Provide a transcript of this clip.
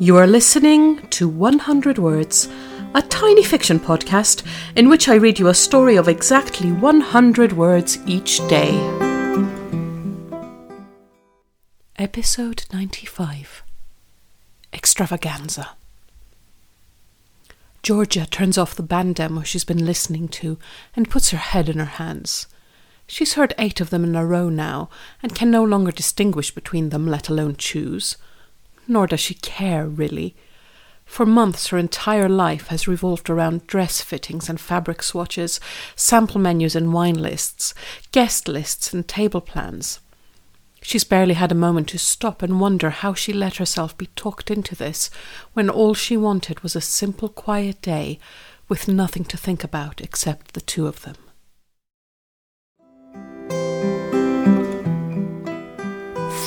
You are listening to 100 Words, a tiny fiction podcast in which I read you a story of exactly 100 words each day. Episode 95 Extravaganza. Georgia turns off the band demo she's been listening to and puts her head in her hands. She's heard eight of them in a row now and can no longer distinguish between them, let alone choose nor does she care, really. For months, her entire life has revolved around dress fittings and fabric swatches, sample menus and wine lists, guest lists and table plans. She's barely had a moment to stop and wonder how she let herself be talked into this when all she wanted was a simple, quiet day with nothing to think about except the two of them.